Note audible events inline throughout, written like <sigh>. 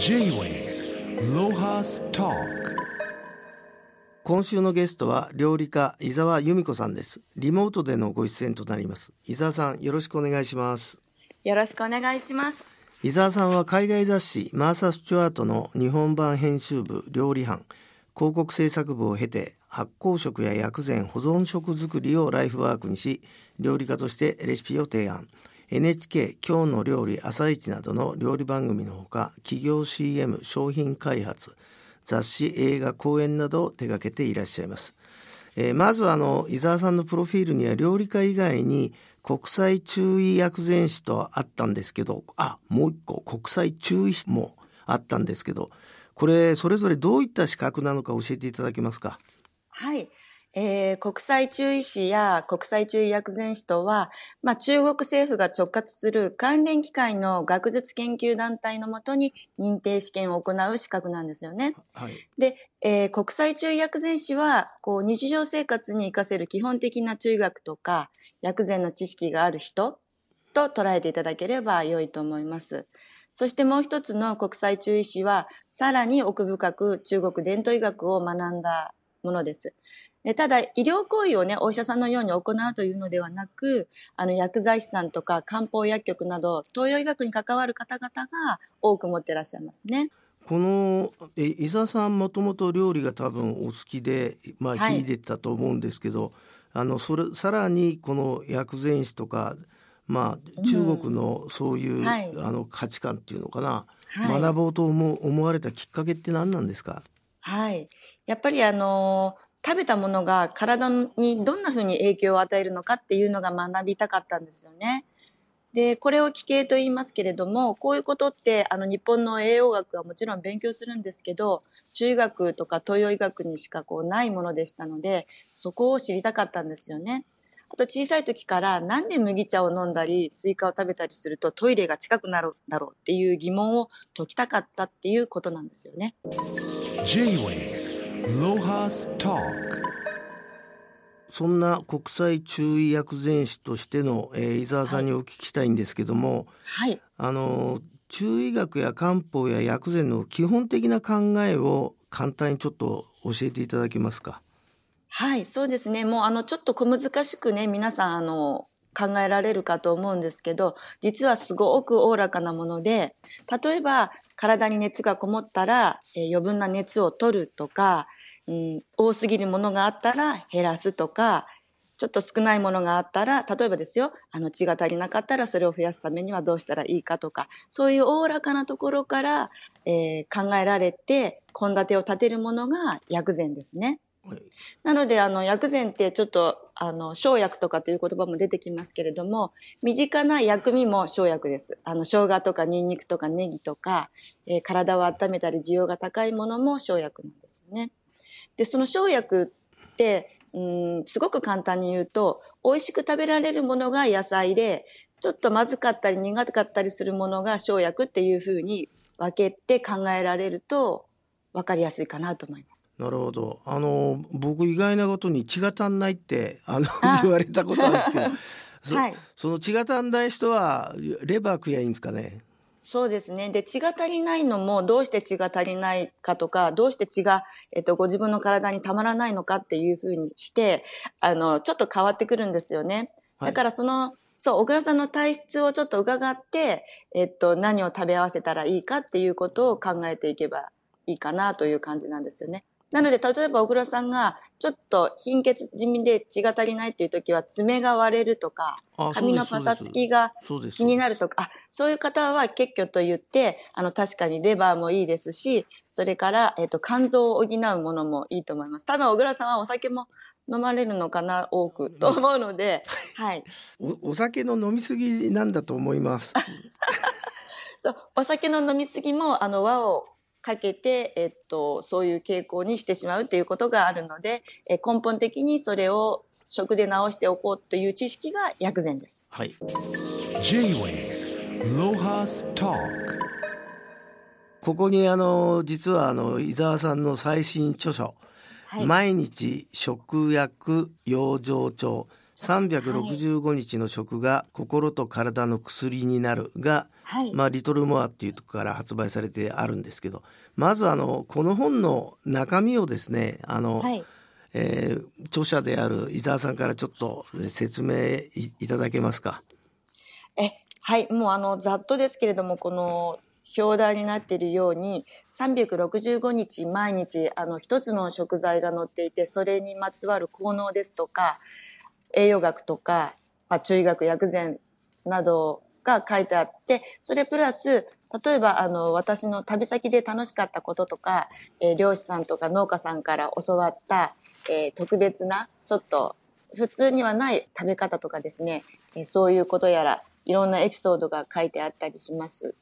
J-Way ロハスタ今週のゲストは料理家伊沢由美子さんです。リモートでのご出演となります。伊沢さんよろしくお願いします。よろしくお願いします。伊沢さんは海外雑誌マーサ・スチュワートの日本版編集部料理班広告制作部を経て発酵食や薬膳保存食作りをライフワークにし料理家としてレシピを提案 NHK 今日の料理朝市などの料理番組のほか企業 CM 商品開発雑誌映画講演などを手掛けていらっしゃいます、えー、まずあの伊沢さんのプロフィールには料理家以外に国際注意薬膳師とあったんですけどあもう一個国際注意師もあったんですけどこれそれぞれどういった資格なのか教えていただけますか？はい。えー、国際中医師や国際中医薬膳師とは、まあ、中国政府が直轄する関連機関の学術研究団体のもとに認定試験を行う資格なんですよね。はい、で、えー、国際中医薬膳師はこう日常生活に活かせる基本的な中医学とか薬膳の知識がある人と捉えていただければ良いと思います。そしてもう一つの国際中医師は、さらに奥深く中国伝統医学を学んだものです。ただ、医療行為をね、お医者さんのように行うというのではなく、あの、薬剤師さんとか漢方薬局など、東洋医学に関わる方々が多く持ってらっしゃいますね。このえ伊沢さんもともと料理が多分お好きで、まあ、秀でたと思うんですけど、はい、あのそれさらにこの薬膳師とか、まあ、中国のそういう、うんはい、あの価値観っていうのかな、はい、学ぼうと思思われたきっかけって何なんですか？はい。やっぱりあの食べたものが体にどんなふうに影響を与えるのかっていうのが学びたかったんですよね。で、これを帰経と言いますけれども、こういうことって、あの、日本の栄養学はもちろん勉強するんですけど、中医学とか東洋医学にしかこうないものでしたので、そこを知りたかったんですよね。あと小さい時からなんで麦茶を飲んだり、スイカを食べたりするとトイレが近くなるんだろうっていう疑問を解きたかったっていうことなんですよね。J-Way そんな国際中医薬膳師としての、えー、伊沢さんにお聞きしたいんですけども、はい、あの中医学や漢方や薬膳の基本的な考えを簡単にちょっと教えていただけますか？はい、そうですね。もうあのちょっと小難しくね、皆さんあの考えられるかと思うんですけど、実はすごくおおらかなもので、例えば体に熱がこもったら、えー、余分な熱を取るとか、うん、多すぎるものがあったら減らすとか、ちょっと少ないものがあったら、例えばですよ、あの血が足りなかったらそれを増やすためにはどうしたらいいかとか、そういうおおらかなところから、えー、考えられて、献立を立てるものが薬膳ですね。はい、なので、あの、薬膳ってちょっと、あの、生薬とかという言葉も出てきますけれども、身近な薬味も生薬です。あの、生姜とかニンニクとかネギとか、えー、体を温めたり需要が高いものも生薬なんですよね。で、その生薬って、うん、すごく簡単に言うと、美味しく食べられるものが野菜で、ちょっとまずかったり苦かったりするものが生薬っていうふうに分けて考えられると分かりやすいかなと思います。なるほど。あの僕意外なことに血が足んないってあの言われたことあるんですけど、<laughs> はい、その血が足んない人はレバー食やいいんですかね？そうですね。で、血が足りないのも、どうして血が足りないかとか、どうして血が、えっと、ご自分の体にたまらないのかっていうふうにして、あの、ちょっと変わってくるんですよね。だからその、はい、そう、小倉さんの体質をちょっと伺って、えっと、何を食べ合わせたらいいかっていうことを考えていけばいいかなという感じなんですよね。なので、例えば小倉さんが、ちょっと貧血地味で血が足りないっていう時は、爪が割れるとか、髪のパサつきが気になるとか、あそういう方は結局と言って、あの、確かにレバーもいいですし、それから、えっ、ー、と、肝臓を補うものもいいと思います。多分、小倉さんはお酒も飲まれるのかな、多く、と思うので、<laughs> はい。おお酒の飲みすぎなんだと思います。<laughs> そう、お酒の飲みすぎも、あの、和をかけて、えっと、そういう傾向にしてしまうっていうことがあるので、え根本的にそれを食で治しておこうという知識が薬膳です。はい。ここにあの実はあの伊沢さんの最新著書、はい、毎日食薬養生帳365日の食が心と体の薬になるが、はい。まあ、リトルモアっていうところから発売されてあるんですけどまずあのこの本の中身をですねあの、はい。えー著者である伊沢さんからちょっと説明いいただけますか？え、はい。もうあの、ざっとですけれども、この、表題になっているように、365日毎日、あの、一つの食材が載っていて、それにまつわる効能ですとか、栄養学とか、まあ、中医学、薬膳などが書いてあって、それプラス、例えば、あの、私の旅先で楽しかったこととか、えー漁師さんとか農家さんから教わった、えー特別な、ちょっと、普通にはない食べ方とかですね、えーそういうことやら、いろんなエピソードが書いてあったりします。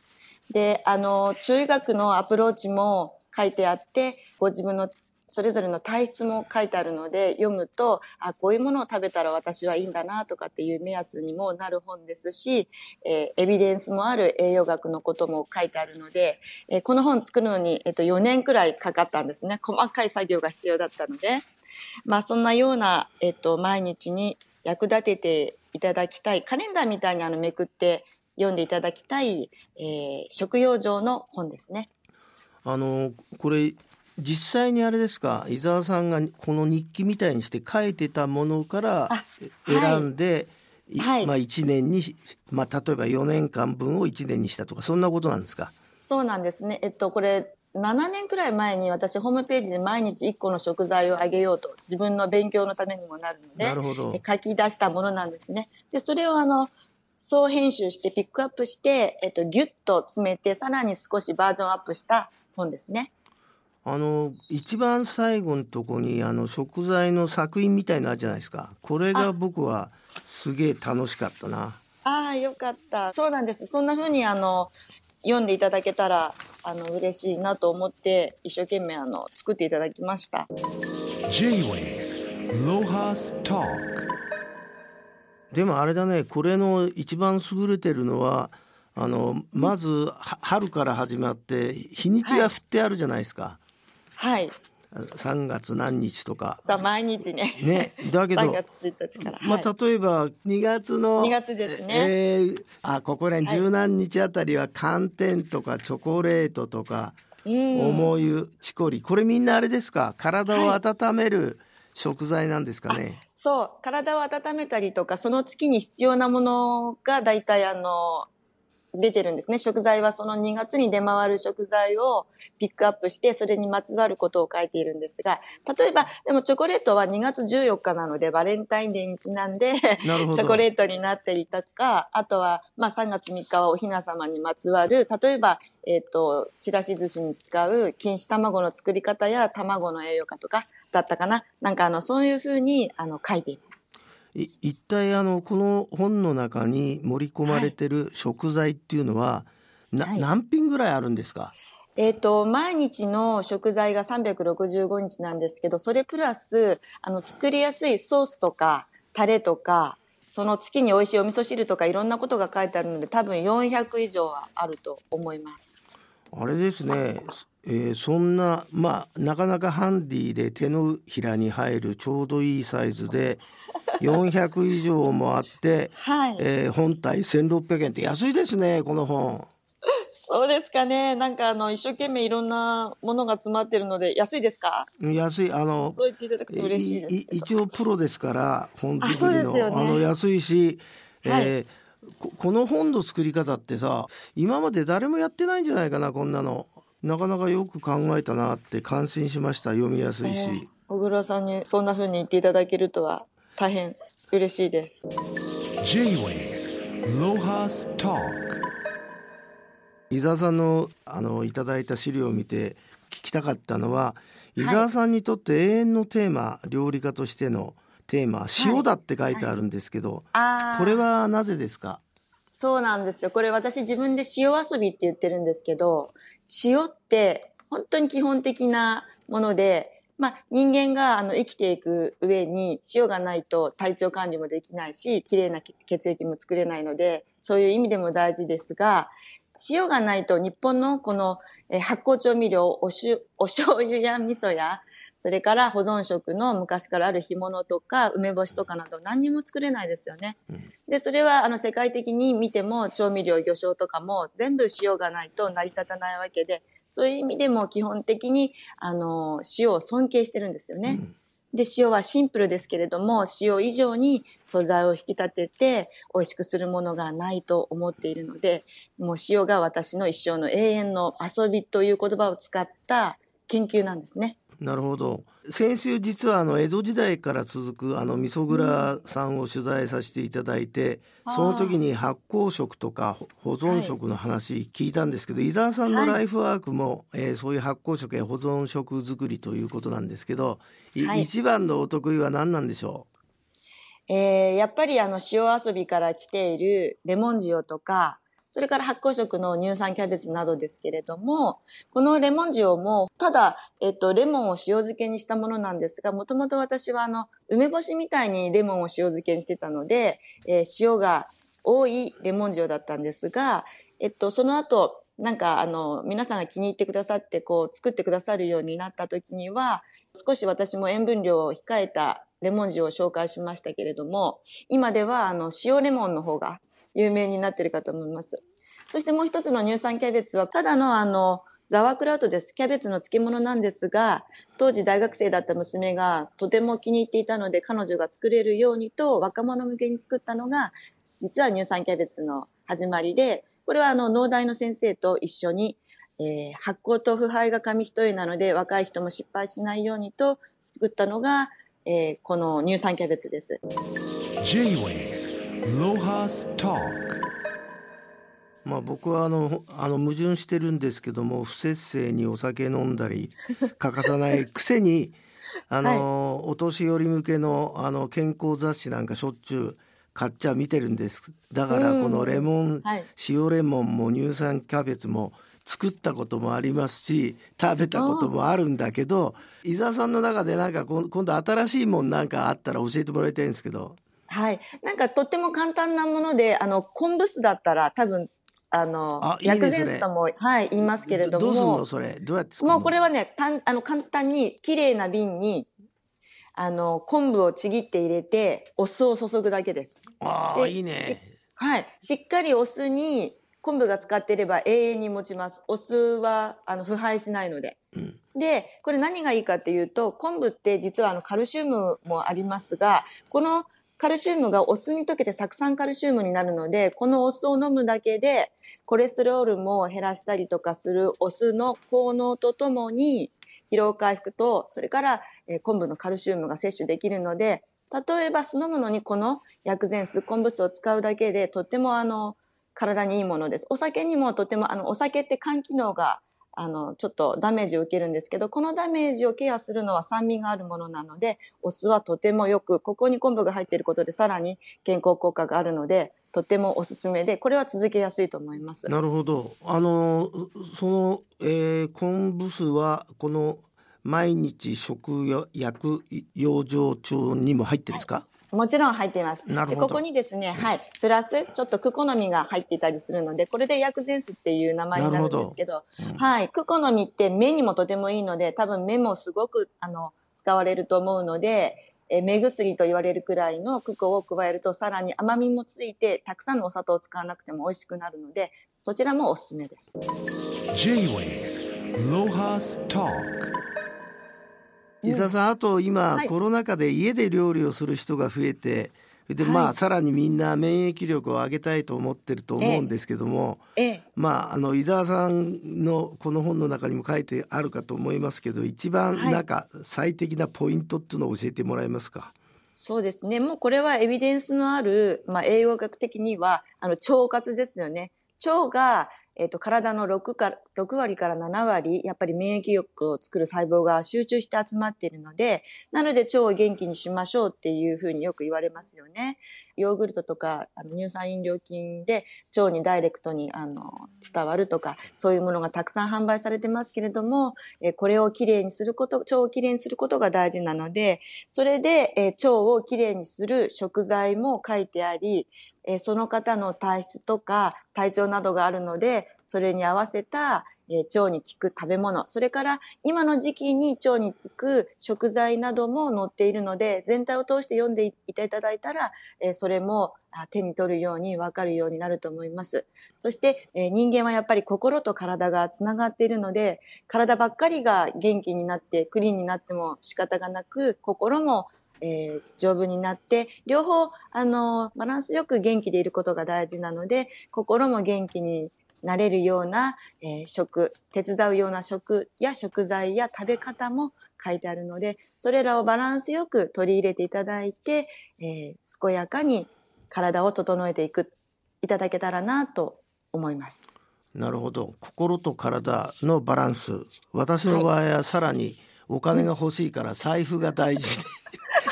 で、あの、中医学のアプローチも書いてあって、ご自分のそれぞれの体質も書いてあるので、読むと、あ、こういうものを食べたら私はいいんだなとかっていう目安にもなる本ですし、えーエビデンスもある栄養学のことも書いてあるので、えーこの本作るのに、えっと、4年くらいかかったんですね。細かい作業が必要だったので。まあ、そんなような、えっと、毎日に役立てていただきたい、カレンダーみたいにあのめくって読んでいただきたい、えー食用上の本ですね。あのこれ実際にあれですか伊沢さんがこの日記みたいにして書いてたものからあ選んで、いはいまあ、1年に、まあ、例えば4年間分を1年にしたとかそんなことなんですか？そうなんですね。えっと、これ、7年くらい前に私ホームページで毎日1個の食材をあげようと自分の勉強のためにもなるので書き出したものなんですね。で、それをあの、総編集してピックアップして、えっと、ギュッと詰めてさらに少しバージョンアップした本ですね。あの一番最後のとこにあの食材の作品みたいなのあるじゃないですかこれが僕はすげえ楽しかったなああ、よかった。そうなんです。そんな風にあの、読んでいただけたら、あの、嬉しいなと思って、一生懸命あの、作っていただきました。J-Way Lohas Talk でもあれだねこれの一番優れてるのはあのまずは春から始まって日にちが振ってあるじゃないですか、はい。3月何日とか。さあ毎日ね。ねだけど3月1日から。まあ、例えば2月の2月ですね。えーあここらはい十何日あたりは寒天とかチョコレートとか、うん。重湯チコリ。これみんなあれですか？体を温める食材なんですかね、そう、体を温めたりとか、その月に必要なものが大体あの、出てるんですね。食材はその2月に出回る食材をピックアップして、それにまつわることを書いているんですが、例えば、でもチョコレートは2月14日なので、バレンタインデーにちなんで、チョコレートになっていたか、あとは、まあ3月3日はおひな様にまつわる、例えば、えっ、と、ちらし寿司に使う錦糸卵の作り方や卵の栄養価とかだったかな。なんかあの、そういうふうに、あの、書いています。い一体あのこの本の中に盛り込まれてる食材っていうのは、なはい。何品ぐらいあるんですか？えっ、と、毎日の食材が365日なんですけど、それプラス、あの、作りやすいソースとか、タレとか、その月に美味しいお味噌汁とかいろんなことが書いてあるので、多分400以上はあると思います。あれですね、えーそんなまあなかなかハンディで手のひらに入るちょうどいいサイズで <laughs> 400以上もあって、はい。えー本体1600円って安いですねこの本。そうですかね。なんかあの、一生懸命いろんなものが詰まってるので、安いですか？安い。あの一応プロですから本作りの。よね。あの安いし、はい。えーここの本の作り方ってさ今まで誰もやってないんじゃないかなこんなの。なかなかよく考えたなって感心しました。読みやすいし、えー小倉さんにそんな風に言っていただけるとは大変嬉しいです。J-Way Lohas Talk. 伊沢さんのあのいただいた資料を見て聞きたかったのは伊沢さんにとって永遠のテーマ、料理家としてのテーマ塩だって書いてあるんですけど、あこれはなぜですか？そうなんですよ。これ私自分で塩遊びって言ってるんですけど、塩って本当に基本的なもので、まあ人間があの生きていく上に塩がないと体調管理もできないし、綺麗な血液も作れないので、そういう意味でも大事ですが、塩がないと日本のこのえー発酵調味料、おしゅ <laughs> お醤油や味噌や、それから保存食の昔からある干物とか梅干しとかなど何にも作れないですよね。うんで、それはあの世界的に見ても調味料、魚醤とかも全部塩がないと成り立たないわけで、そういう意味でも基本的にあの塩を尊敬してるんですよね。で、塩はシンプルですけれども、塩以上に素材を引き立てて美味しくするものがないと思っているので、もう塩が私の一生の永遠の遊びという言葉を使った研究なんですね。なるほど。先週実はあの江戸時代から続くあの味噌蔵さんを取材させていただいて、うん。その時に発酵食とかほ保存食の話聞いたんですけど、伊沢さんのライフワークも、えーそういう発酵食や保存食作りということなんですけど、いはい。一番のお得意は何なんでしょえーやっぱりあの塩遊びから来ているレモン塩とか、それから発酵食の乳酸キャベツなどですけれども、このレモン塩も、ただ、えっと、レモンを塩漬けにしたものなんですが、もともと私はあの、梅干しみたいにレモンを塩漬けにしてたので、えー塩が多いレモン塩だったんですが、えっと、その後、なんかあの、皆さんが気に入ってくださって、こう、作ってくださるようになった時には、少し私も塩分量を控えたレモン塩を紹介しましたけれども、今ではあの塩レモンの方が有名になってるかと思います。そしてもう一つの乳酸キャベツは、ただのあの、ザワークラウトです。キャベツの漬物なんですが、当時大学生だった娘がとても気に入っていたので、彼女が作れるようにと若者向けに作ったのが、実は乳酸キャベツの始まりで、これはあの、農大の先生と一緒に、えー発酵と腐敗が紙一重なので、若い人も失敗しないようにと作ったのが、えーこの乳酸キャベツです。J-Way まあ、僕はあのあの矛盾してるんですけども不節制にお酒飲んだり欠かさないくせに <laughs> あの、お年寄り向けのあの健康雑誌なんかしょっちゅう買っちゃ見てるんです。だからうん。このレモン、はい。塩レモンも乳酸キャベツも作ったこともありますし食べたこともあるんだけど伊沢さんの中でなんか今度新しいもんなんかあったら教えてもらいたいんですけどはい。なんかとっても簡単なもので、あの、昆布酢だったら多分、あの、あいいね薬膳酢とも、はい、言いますけれども。どどうすんのそれ？どうやってもうこれはね、たんあの簡単に綺麗な瓶に、あの、昆布をちぎって入れて、お酢を注ぐだけです。でああいいねはい。しっかりお酢に昆布が使っていれば永遠に持ちます。お酢は、あの、腐敗しないので。うんで、これ何がいいかっていうと、昆布って実はあのカルシウムもありますが、このカルシウムがお酢に溶けて酢酸カルシウムになるので、このお酢を飲むだけで、コレステロールも減らしたりとかするお酢の効能とともに、疲労回復と、それから、え昆布のカルシウムが摂取できるので、例えば酢飲むのにこの薬膳酢、昆布酢を使うだけで、とってもあの、体にいいものです。お酒にもとても、あの、お酒って肝機能があの、ちょっとダメージを受けるんですけど、このダメージをケアするのは酸味があるものなので、お酢はとてもよく、ここに昆布が入っていることでさらに健康効果があるので、とてもおすすめで、これは続けやすいと思います。なるほど。あのその、えー、昆布酢はこの毎日食薬養生帳にも入ってるんですか？もちろん入っています。なるほど。でここにですね、はい、プラスちょっとクコの実が入っていたりするので、これで薬膳酢っていう名前になるんですけど、うん。はい、クコの実って目にもとてもいいので、多分目もすごくあの使われると思うので、え目薬と言われるくらいのクコを加えるとさらに甘みもついて、たくさんのお砂糖を使わなくても美味しくなるので、そちらもおすすめです。伊沢さんあと今、はいコロナ禍で家で料理をする人が増えてではいまあさらにみんな免疫力を上げたいと思ってると思うんですけども、ええ、まああの伊沢さんのこの本の中にも書いてあるかと思いますけど一番はいなんか最適なポイントっていうのを教えてもらえますか？そうですね。もうこれはエビデンスのある、まあ、栄養学的には、あの、腸活ですよね。腸が、えっ、と、体の6から、6割から7割、やっぱり免疫力を作る細胞が集中して集まっているので、なので腸を元気にしましょうっていうふうによく言われますよね。ヨーグルトとかあの乳酸飲料菌で腸にダイレクトにあの伝わるとかそういうものがたくさん販売されてますけれども、えこれをきれいにすること腸をきれいにすることが大事なのでそれで、え腸をきれいにする食材も書いてあり、えその方の体質とか体調などがあるのでそれに合わせたえー腸に効く食べ物、それから今の時期に腸に効く食材なども載っているので、全体を通して読んでいただいたら、えーそれも手に取るように分かるようになると思います。そして、えー人間はやっぱり心と体がつながっているので、体ばっかりが元気になってクリーンになっても仕方がなく、心もえー丈夫になって、両方、あの、バランスよく元気でいることが大事なので、心も元気になれるような、えー食、手伝うような食や食材や食べ方も書いてあるので、それらをバランスよく取り入れていただいて、えー健やかに体を整えていく、いただけたらなと思います。なるほど。心と体のバランス。私の場合はさらにお金が欲しいから財布が大事で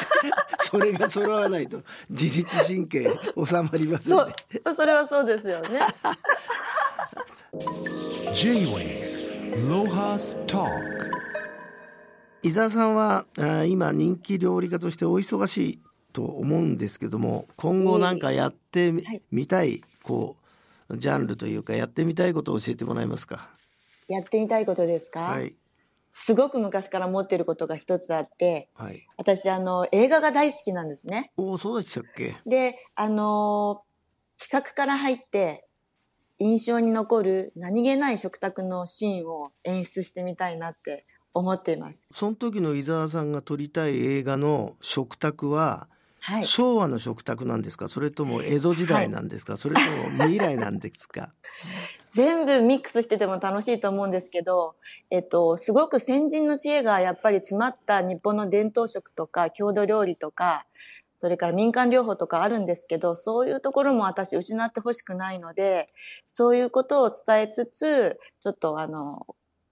<laughs> それが揃わないと自律神経収まりませんそねう、それはそうですよね。J-Wave Lohas Talk. 伊沢さんはあー今人気料理家としてお忙しいと思うんですけども今後なんかやってみはい。いこうジャンルというかやってみたいことを教えてもらえますか？やってみたいことですか、はい。すごく昔から持ってることが一つあって、はい。私、あの、映画が大好きなんですね。おおそうでしたっけ？で、あのー企画から入って、印象に残る何気ない食卓のシーンを演出してみたいなって思っています。その時の伊沢さんが撮りたい映画の食卓ははい。昭和の食卓なんですか？それとも江戸時代なんですか、それとも未来なんですか？<laughs> 全部ミックスしてても楽しいと思うんですけど、えっと、すごく先人の知恵がやっぱり詰まった日本の伝統食とか郷土料理とか、それから民間療法とかあるんですけど、そういうところも私失ってほしくないので、そういうことを伝えつつ、ちょっとあの、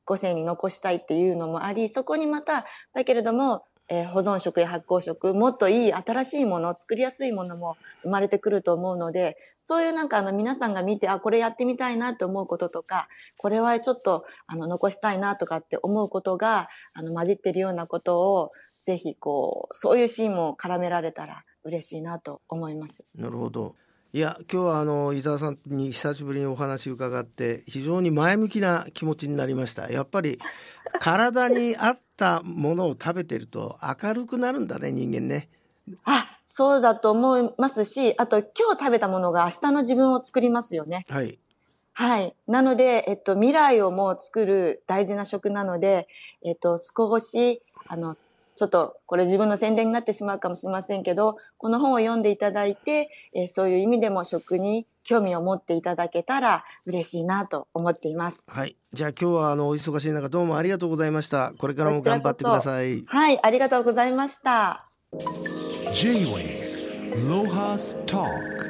後世に残したいっていうのもあり、そこにまた、だけれども、えー保存食や発酵食、もっといい新しいもの、作りやすいものも生まれてくると思うので、そういうなんかあの皆さんが見て、あ、これやってみたいなと思うこととか、これはちょっとあの残したいなとかって思うことが、あの混じってるようなことを、ぜひこう、そういうシーンも絡められたら嬉しいなと思います。なるほどいや今日はあの伊沢さんに久しぶりにお話伺って非常に前向きな気持ちになりましたやっぱり <laughs> 体に合ったものを食べてると明るくなるんだね人間ねあ、そうだと思いますし、あと今日食べたものが明日の自分を作りますよね。はいはい。なので、えっと、未来をもう作る大事な食なので、えっと、少し、あの、ちょっと、これ自分の宣伝になってしまうかもしれませんけど、この本を読んでいただいて、えーそういう意味でも食に興味を持っていただけたら嬉しいなと思っています。はい。じゃあ今日はあのお忙しい中どうもありがとうございました。これからも頑張ってください。はい、ありがとうございました。Talk